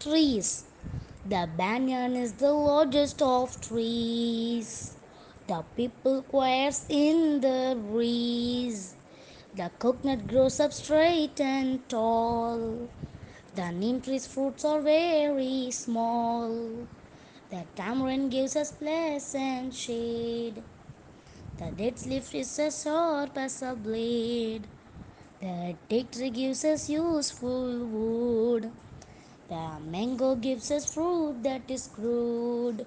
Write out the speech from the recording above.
Trees. The banyan is the largest of trees. The peepal choirs in the breeze. The coconut grows up straight and tall. The neem tree's fruits are very small. The tamarind gives us pleasant shade. The date's leaf is as sharp as a blade. The teak tree gives us useful wood. Mango gives us fruit that is crude.